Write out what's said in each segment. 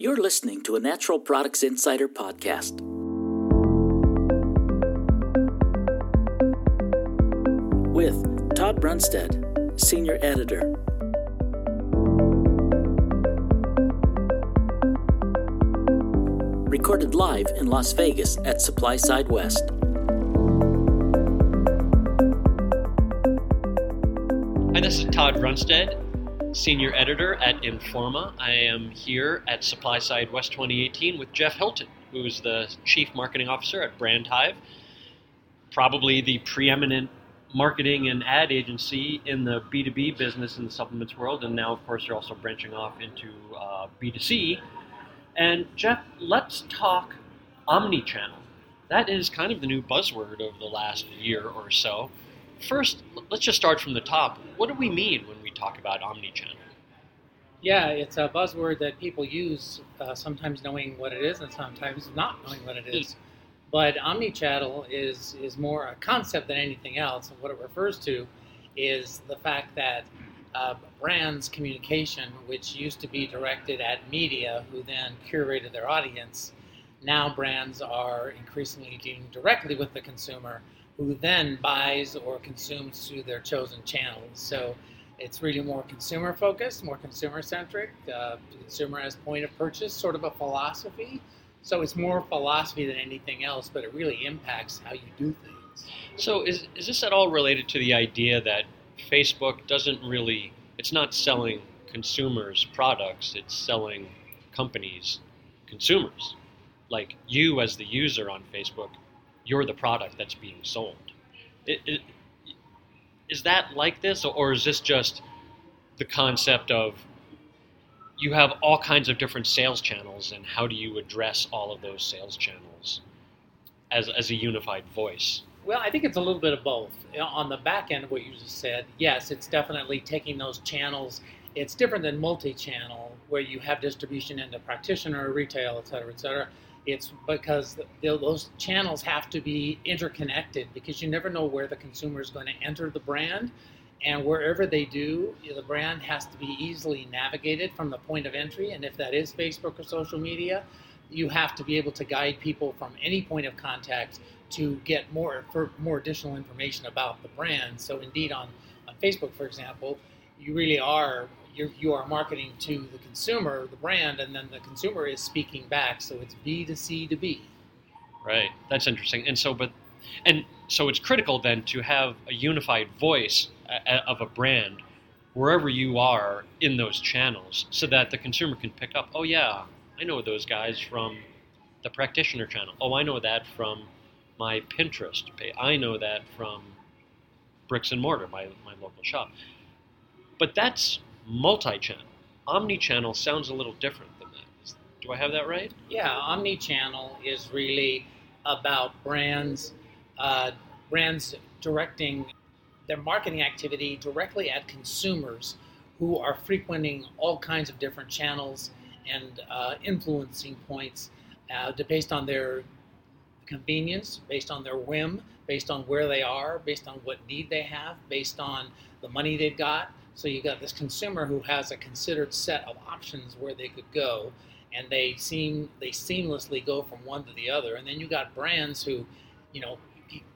You're listening to a Natural Products Insider podcast. With Todd Runestad, Senior Editor. Recorded live in Las Vegas at SupplySide West. Hi, this is Todd Runestad, Senior Editor at Informa. I am here at SupplySide West 2018 with Jeff Hilton, who's the Chief Marketing Officer at Brand Hive, probably the preeminent marketing and ad agency in the B2B business in the supplements world. And now, of course, you're also branching off into uh, B2C. And Jeff, let's talk omni-channel. That is kind of the new buzzword of the last year or so. First, let's just start from the top. What do we mean when talk about omni-channel? Yeah, it's a buzzword that people use, uh, sometimes knowing what it is and sometimes not knowing what it is. But omni-channel is is more a concept than anything else, and what it refers to is the fact that uh, brands communication, which used to be directed at media, who then curated their audience, now brands are increasingly dealing directly with the consumer, who then buys or consumes through their chosen channels. So it's really more consumer focused, more consumer centric. Uh, consumer as point of purchase, sort of a philosophy. So it's more philosophy than anything else, but it really impacts how you do things. So is, is this at all related to the idea that Facebook doesn't really, it's not selling consumers products, it's selling companies consumers. Like you as the user on Facebook, you're the product that's being sold. It, it, is that like this, or is this just the concept of you have all kinds of different sales channels, and how do you address all of those sales channels as, as a unified voice? Well, I think it's a little bit of both. On the back end of what you just said, yes, it's definitely taking those channels. It's different than multi-channel, where you have distribution into practitioner, retail, et cetera, et cetera. It's because those channels have to be interconnected because you never know where the consumer is going to enter the brand. And wherever they do, the brand has to be easily navigated from the point of entry. And if that is Facebook or social media, you have to be able to guide people from any point of contact to get more for more additional information about the brand. So indeed, on, on Facebook, for example, you really are you're, you are marketing to the consumer, the brand, and then the consumer is speaking back. So it's B to C to B. Right. That's interesting. And so, but, and so it's critical then to have a unified voice uh, uh, of a brand wherever you are in those channels, so that the consumer can pick up. Oh yeah, I know those guys from the practitioner channel. Oh, I know that from my Pinterest page. I know that from bricks and mortar, my, my local shop. But that's multi-channel. Omni-channel sounds a little different than that. Do I have that right? Yeah, omni-channel is really about brands, uh, brands directing their marketing activity directly at consumers who are frequenting all kinds of different channels and uh, influencing points uh, based on their convenience, based on their whim, based on where they are, based on what need they have, based on the money they've got, so you got this consumer who has a considered set of options where they could go, and they seem they seamlessly go from one to the other. And then you got brands who, you know,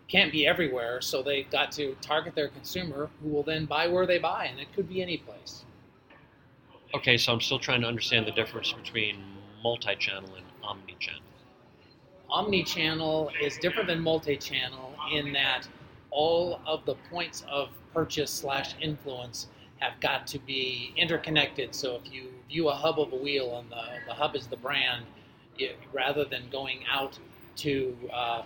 can't be everywhere, so they've got to target their consumer who will then buy where they buy, and it could be any place. Okay, so I'm still trying to understand the difference between multi-channel and omni-channel. Omni-channel is different than multi-channel in that all of the points of purchase slash influence have got to be interconnected. So if you view a hub of a wheel and the, the hub is the brand, it, rather than going out to uh,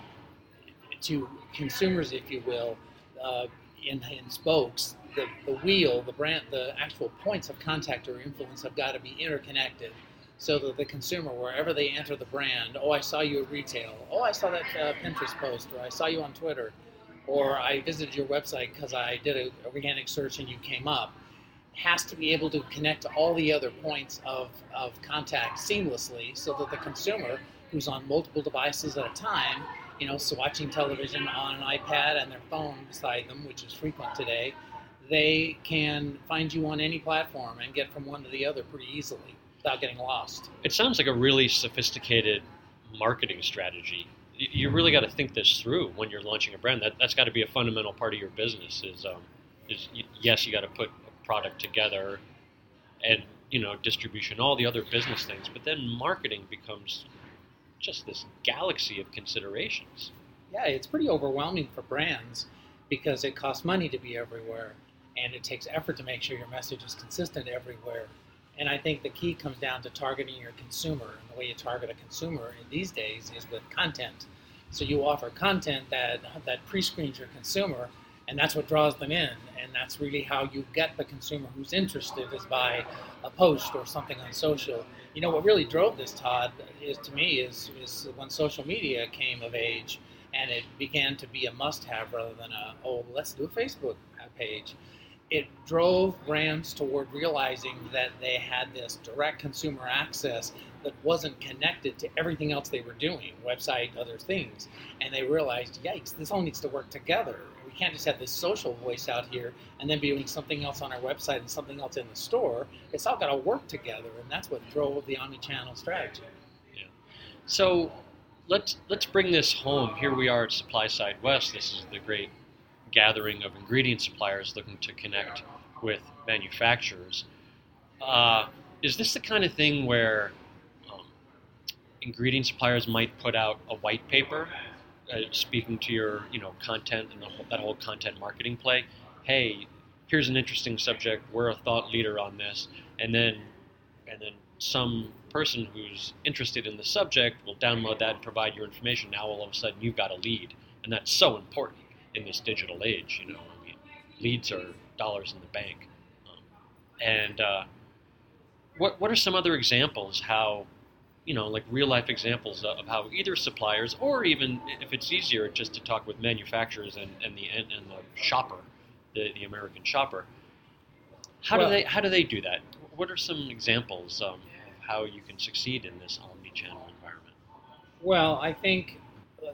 to consumers, if you will, uh, in, in spokes, the, the wheel, the brand, the actual points of contact or influence have got to be interconnected so that the consumer, wherever they enter the brand, oh, I saw you at retail, oh, I saw that uh, Pinterest post, or I saw you on Twitter, or I visited your website because I did a organic search and you came up has to be able to connect to all the other points of, of contact seamlessly so that the consumer who's on multiple devices at a time, you know, so watching television on an iPad and their phone beside them, which is frequent today, they can find you on any platform and get from one to the other pretty easily. without getting lost. It sounds like a really sophisticated marketing strategy. You- really got to think this through when you're launching a brand. That that's got to be a fundamental part of your business. Is um, is yes, you got to put product together, and you know distribution, all the other business things. But then marketing becomes just this galaxy of considerations. Yeah, it's pretty overwhelming for brands because it costs money to be everywhere and it takes effort to make sure your message is consistent everywhere. And I think the key comes down to targeting your consumer. And the way you target a consumer in these days is with content. So you offer content that that pre-screens your consumer, and that's what draws them in. And that's really how you get the consumer who's interested is by a post or something on social. You know what really drove this, Todd, is to me is is when social media came of age, and it began to be a must-have rather than a oh let's do a Facebook page it drove brands toward realizing that they had this direct consumer access that wasn't connected to everything else they were doing, website, other things. And they realized, yikes, this all needs to work together. We can't just have this social voice out here and then be doing something else on our website and something else in the store. It's all got to work together, and that's what drove the omni-channel strategy. Yeah. So let's let's bring this home. Here we are at SupplySide West. This is the great gathering of ingredient suppliers looking to connect with manufacturers. Uh, is this the kind of thing where um, ingredient suppliers might put out a white paper, uh, speaking to your you know content and whole- that whole content marketing play? Hey, here's an interesting subject. We're a thought leader on this, and then and then some person who's interested in the subject will download that and provide your information. Now all of a sudden you've got a lead, and that's so important in this digital age. You know, I mean, leads are dollars in the bank. Um, and uh, what what are some other examples how you know like real life examples of how either suppliers or even if it's easier just to talk with manufacturers and, and the and, and the shopper, the, the American shopper. How Well- do they how do they do that? What are some examples um, of how you can succeed in this omni-channel environment? Well, I think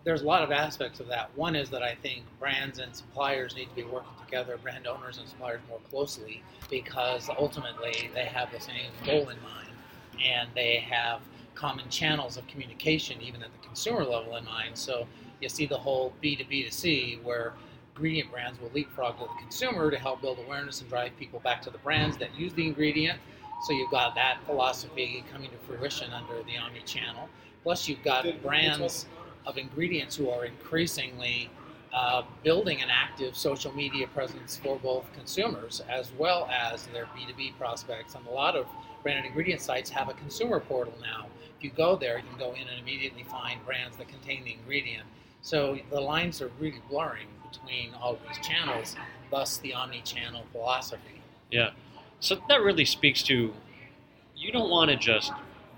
there's a lot of aspects of that. One is that I think brands and suppliers need to be working together, brand owners and suppliers more closely, because ultimately they have the same goal in mind and they have common channels of communication, even at the consumer level in mind. So you see the whole B2B to C where ingredient brands will leapfrog to the consumer to help build awareness and drive people back to the brands that use the ingredient. So you've got that philosophy coming to fruition under the omni channel. Plus, you've got brands of ingredients who are increasingly uh, building an active social media presence for both consumers as well as their B2B prospects. And a lot of branded ingredient sites have a consumer portal now. If you go there, you can go in and immediately find brands that contain the ingredient. So the lines are really blurring between all these channels, thus the omni channel philosophy. Yeah. So that really speaks to you don't want to just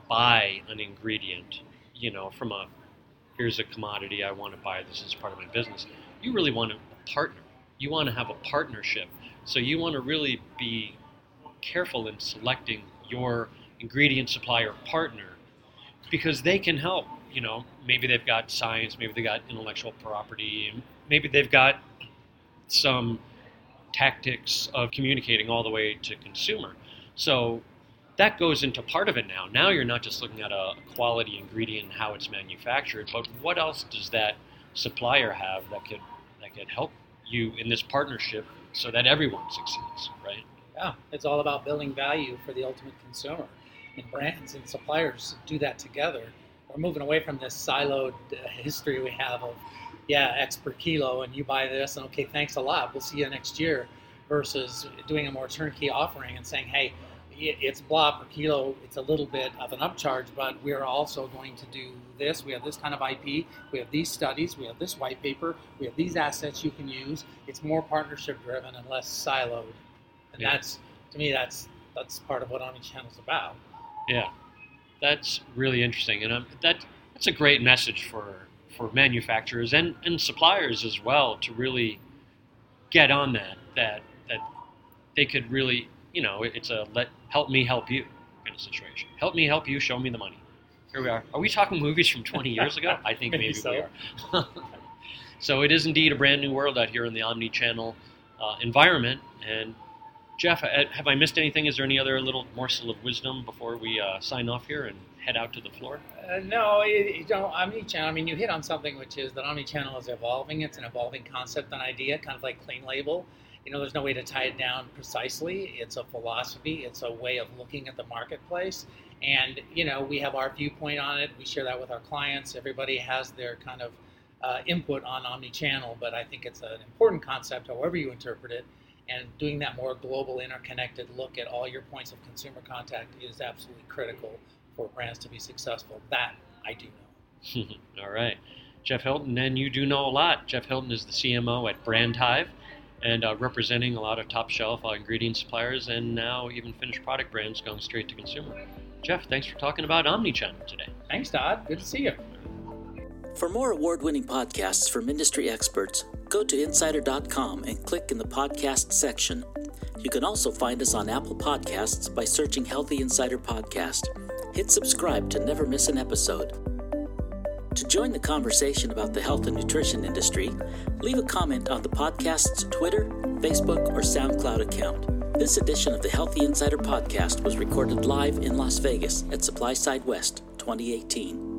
buy an ingredient, you know, from a here's a commodity I want to buy this is part of my business. You really want a partner. You want to have a partnership. So you want to really be careful in selecting your ingredient supplier partner because they can help. You know, maybe they've got science, maybe they've got intellectual property, maybe they've got some tactics of communicating all the way to consumer. So that goes into part of it now. Now you're not just looking at a quality ingredient and how it's manufactured, but what else does that supplier have that could that could help you in this partnership so that everyone succeeds, right? Yeah, it's all about building value for the ultimate consumer. And brands and suppliers do that together. We're moving away from this siloed uh, history we have of, yeah, X per kilo, and you buy this, and okay, thanks a lot. We'll see you next year. Versus doing a more turnkey offering and saying, hey, it- it's blah per kilo. It's a little bit of an upcharge, but we are also going to do this. We have this kind of IP. We have these studies. We have this white paper. We have these assets you can use. It's more partnership driven and less siloed. And Yeah. that's to me that's that's part of what omnichannel is about. Yeah, that's really interesting, and um, that that's a great message for for manufacturers and, and suppliers as well to really get on that that that they could really you know it's a let help me help you kind of situation. Help me help you, show me the money. Here we are. Are we talking movies from 20 years ago? I think Maybe maybe, so. we are. so it is indeed a brand new world out here in the omni-channel uh, environment, and Jeff, uh, have I missed anything? Is there any other little morsel of wisdom before we uh, sign off here and head out to the floor? Uh, no, it, you know, omnichannel. I mean, you hit on something which is that omnichannel is evolving. It's an evolving concept and idea, kind of like clean label. You know, there's no way to tie it down precisely. It's a philosophy. It's a way of looking at the marketplace. And you know, we have our viewpoint on it. We share that with our clients. Everybody has their kind of uh, input on omnichannel, but I think it's an important concept, however you interpret it and doing that more global, interconnected look at all your points of consumer contact is absolutely critical for brands to be successful. That I do know. all right. Jeff Hilton, and you do know a lot. Jeff Hilton is the CMO at Brand Hive and uh, representing a lot of top shelf uh, ingredient suppliers and now even finished product brands going straight to consumer. Jeff, thanks for talking about Omnichannel today. Thanks, Todd. Good to see you. For more award winning podcasts from industry experts, go to insider.com and click in the podcast section. You can also find us on Apple Podcasts by searching Healthy Insider Podcast. Hit subscribe to never miss an episode. To join the conversation about the health and nutrition industry, leave a comment on the podcast's Twitter, Facebook, or SoundCloud account. This edition of the Healthy Insider Podcast was recorded live in Las Vegas at SupplySide West 2018.